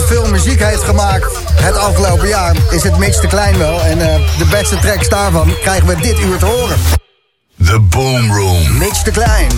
veel muziek heeft gemaakt het afgelopen jaar, is het Mitch de Klein wel. En uh, de beste tracks daarvan krijgen we dit uur te horen. The Boom Room. Mitch de Klein.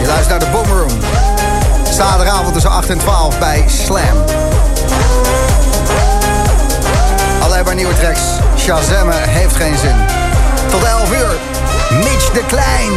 Je luistert naar de Boomroom. Zaterdagavond tussen 8 en 12 bij Slam. Alleen maar nieuwe tracks. Shazammen heeft geen zin. Tot 11 uur. Mitch de Klein.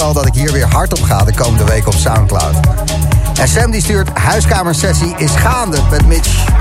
al dat ik hier weer hard op ga de komende week op Soundcloud. En Sam die stuurt, huiskamersessie is gaande met Mitch.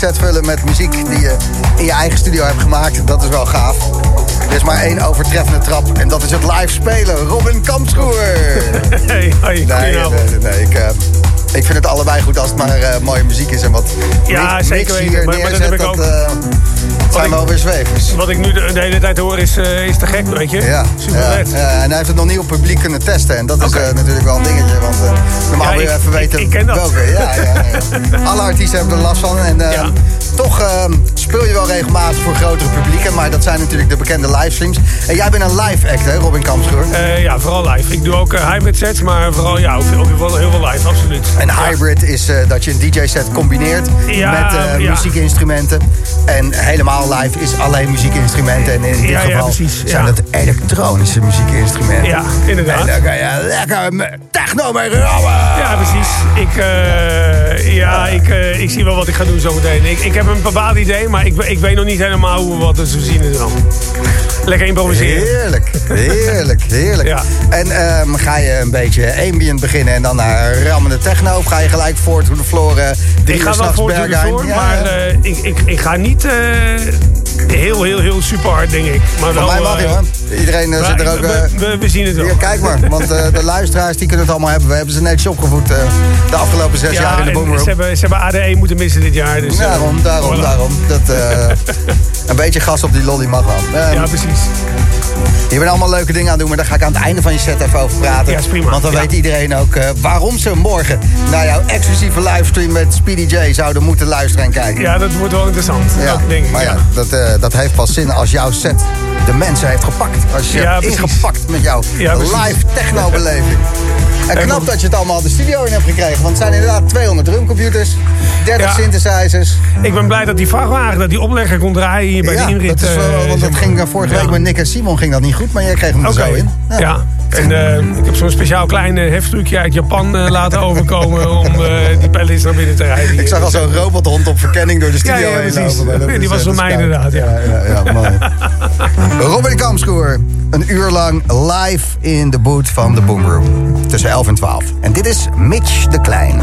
Set vullen met muziek die je in je eigen studio hebt gemaakt, dat is wel gaaf. Er is maar één overtreffende trap en dat is het live spelen. Robin Kampschoer. Hey, hoi, Nee, nee, nee, nee, ik, eh, ik vind het allebei goed als het maar eh, mooie muziek is. En wat Ja, zeker weten, maar- maar dat heb ik ook. Eh, zijn wel weer zwevers. Wat ik nu de, de hele tijd hoor is, eh, is te gek, weet je? Ja, Super ja, ja, en hij heeft het nog niet op publiek kunnen testen. En dat is eh, natuurlijk wel een dingetje. Want eh normaal Ja, wil je even weten ik ken dat. welke. Ja, ja, ja. Alle artiesten hebben er last van. En toch eh, speel je wel regelmatig voor grotere publieken. Maar dat zijn natuurlijk de bekende livestreams. En jij bent een live act, hè, Robin Kampschoer? Eh, ja, vooral live. Ik doe ook hybrid sets, maar vooral ja, ook, heel veel live, absoluut. En hybrid is dat je een DJ-set combineert met muziekinstrumenten. En helemaal live is alleen muziekinstrumenten. En in dit Ja, geval precies, zijn dat elektronische muziekinstrumenten. Ja, inderdaad. En daar kan je lekker techno mee rammen. Ja, precies. Ik, eh, ja, ik, eh, ik zie wel wat ik ga doen zometeen. Ik, ik heb een bepaald idee, maar ik, ik weet nog niet helemaal hoe we wat te zien is dan. Lekker improviseren. Heerlijk, heerlijk, heerlijk. Ja. En ehm, ga je een beetje ambient beginnen en dan naar rammende techno? Of ga je gelijk voor to the floor? drie Ik ga wel voor de Ja, maar eh, ik, ik, ik ga niet eh, heel, heel, heel super hard, denk ik. Maar Van mij mag je eh, hoor. Iedereen eh, maar zit er ook... we, we, we zien het wel. kijk maar, want de luisteraars die kunnen het allemaal hebben. We hebben ze netjes opgevoed de afgelopen zes jaar in de Boomroom. ze hebben, ze hebben ADE moeten missen dit jaar. Dus, Daarom, daarom, voilà. daarom. Dat, een beetje gas op die lolly mag wel. Ehm, Ja, precies. Je bent allemaal leuke dingen aan het doen, maar daar ga ik aan het einde van je set even over praten. Ja, is prima. Want dan Ja. weet iedereen ook eh, waarom ze morgen naar jouw exclusieve livestream met Speedy J zouden moeten luisteren en kijken. Ja, dat wordt wel interessant. Ja, Dat ik. maar ja. Dat, eh, dat heeft pas zin als jouw set de mensen heeft gepakt. Als je hebt ingepakt met jouw live technobeleving. En knap dat je het allemaal de studio in hebt gekregen. Want het zijn inderdaad 200 drumcomputers, 30 Ja. synthesizers. Ik ben blij dat die vrachtwagen, dat die oplegger kon draaien hier bij ja, de inrit. dat is wel, eh, want dat maar. ging eh, vorige week Ja. met Nick en Simon ging dat niet goed, maar jij kreeg hem er zo in. Ja. En eh, ik heb zo'n speciaal klein eh, heftrucje uit Japan eh, laten overkomen om eh, die pallets naar binnen te rijden. Ik zag al zo'n robothond op verkenning door de studio Ja, ja, heen lopen, Die was eh, van mij inderdaad, ja. ja, ja, mooi. Robin Kamschoer, een uur lang live in de boot van de Boomroom. Tussen 11 en 12. En dit is Mitch de Klein.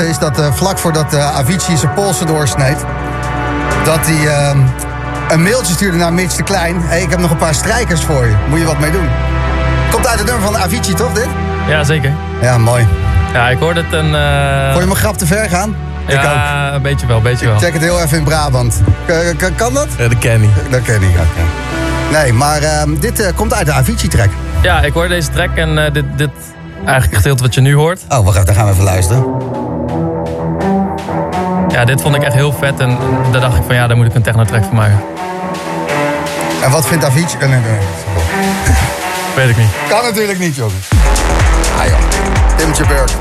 Is dat eh, vlak voordat eh, Avicii zijn polsen doorsneed... dat hij ehm, een mailtje stuurde naar Mitch de Klein. hey, ik heb nog een paar strijkers voor je. Moet je wat mee doen? Komt uit het nummer van Avicii, toch dit? Ja, zeker. Ja, mooi. Ja, ik hoorde het een... eh, Vond je mijn grap te ver gaan? ik ook. ja, een beetje wel, een beetje wel. Check het heel even in Brabant. K- kan dat? Ja, dat ken ik. Dat ken ik, oké. Nee, maar ehm, dit eh, komt uit de Avicii-track. Ja, ik hoorde deze track en eh, dit, dit eigenlijk gedeelte wat je nu hoort. Oh, wacht even, dan gaan we even luisteren. Ja, dit vond ik echt heel vet en daar dacht ik van ja, daar moet ik een techno-track van maken. En wat vindt Avicii? Eh, nee, nee. Weet ik niet. Kan natuurlijk niet, jongen. Ah joh, Timothy Burke.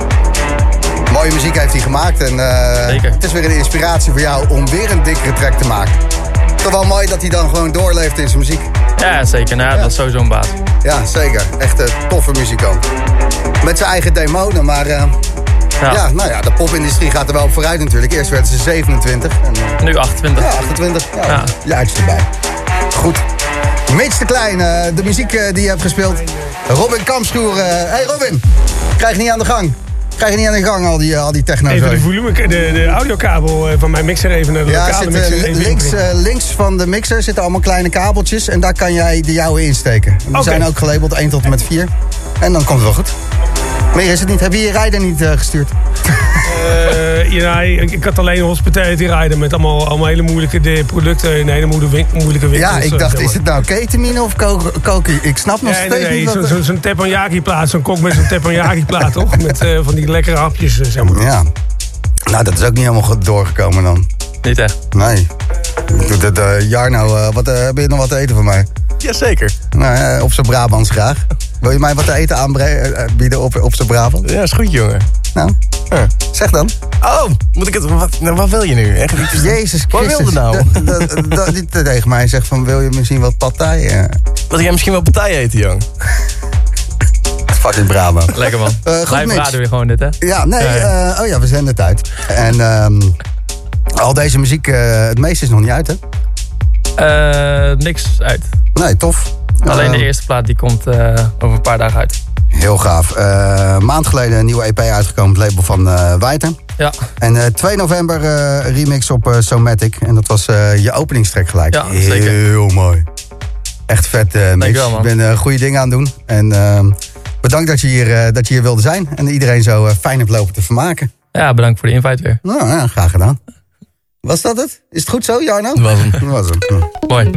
Mooie muziek heeft hij gemaakt. En eh, Zeker. het is weer een inspiratie voor jou om weer een dikkere track te maken. Toch wel mooi dat hij dan gewoon doorleeft in zijn muziek. Ja, zeker. Nou, ja, dat is sowieso een baas. Ja, zeker. Echt een toffe muzikant. Met zijn eigen demonen, maar eh, ja. Ja, nou ja, de popindustrie gaat er wel op vooruit natuurlijk. Eerst werden ze 27 en eh, nu 28. ja, 28. Ja, Ja. erbij. Goed. Mitch de Klein, eh, de muziek die je hebt gespeeld. Robin Kamschoer. eh hey Robin, krijg je niet aan de gang. Krijg je niet aan de gang al die, eh, al die techno Even de volume, de, de audiokabel eh, van mijn mixer even naar de Ja, lokale zit, eh, mixer even links, eh, links van de mixer zitten allemaal kleine kabeltjes. En daar kan jij de jouwe insteken. Die zijn ook gelabeld 1 tot en met 4. En dan komt het wel goed. Meer is het niet. Heb je je rijder niet eh, gestuurd? Eh, ja, ik, ik had alleen een hospitality rider met allemaal, allemaal hele moeilijke de, producten in hele moeilijke, win- moeilijke winkels. Ja, ik eh, dacht, is het nou ketamine of ko- koken? Ik snap nog Nee, steeds nee, nee, niet zo- zo'n teppanyaki plaat, zo'n kok met zo'n teppanyaki plaat, toch? Met eh, van die lekkere hapjes, zeg maar. Ja. Nou, dat is ook niet helemaal goed doorgekomen dan. Niet echt. Nee. Doe dat eh Jarno, eh, wat, heb je nog wat te eten voor mij? Jazeker. Nou, op zijn Brabants graag. Wil je mij wat te eten aanbieden op, op zijn Brabant? Ja, is goed, jongen. Nou, Ja. zeg dan. Oh, moet ik het... Wat, nou, wat wil je nu? Echt, Jezus Wat Christus. wilde nou? Dat- Die tegen mij zegt van, wil je misschien wat partij? eh? Dat jij misschien wel partij eten, jong. Fucking Brabant. Lekker man. Eh, goed, Mitch. radio weer gewoon dit, hè? Ja, nee, eh, oh ja, we zenden het uit. En ehm, al deze muziek, eh, het meeste is nog niet uit, hè? Eh, niks uit. Nee, tof. Alleen de Eh, eerste plaat die komt eh, over een paar dagen uit. Heel gaaf. Een maand geleden een nieuwe EP uitgekomen, het label van Wijter. Ja, En eh, 2 november remix op Somatic. En dat was je openingstrek gelijk. Ja, zeker. Heel mooi. Echt vet, man. Je bent eh, goede dingen aan het doen. En ehm, bedankt dat je, hier, dat je hier wilde zijn. En iedereen zo fijn hebt lopen te vermaken. ja bedankt voor de invite weer. Nou, ja, graag gedaan. Was dat het? Is het goed zo, Jarno? Dat was hem. Dat was hem. Mooi.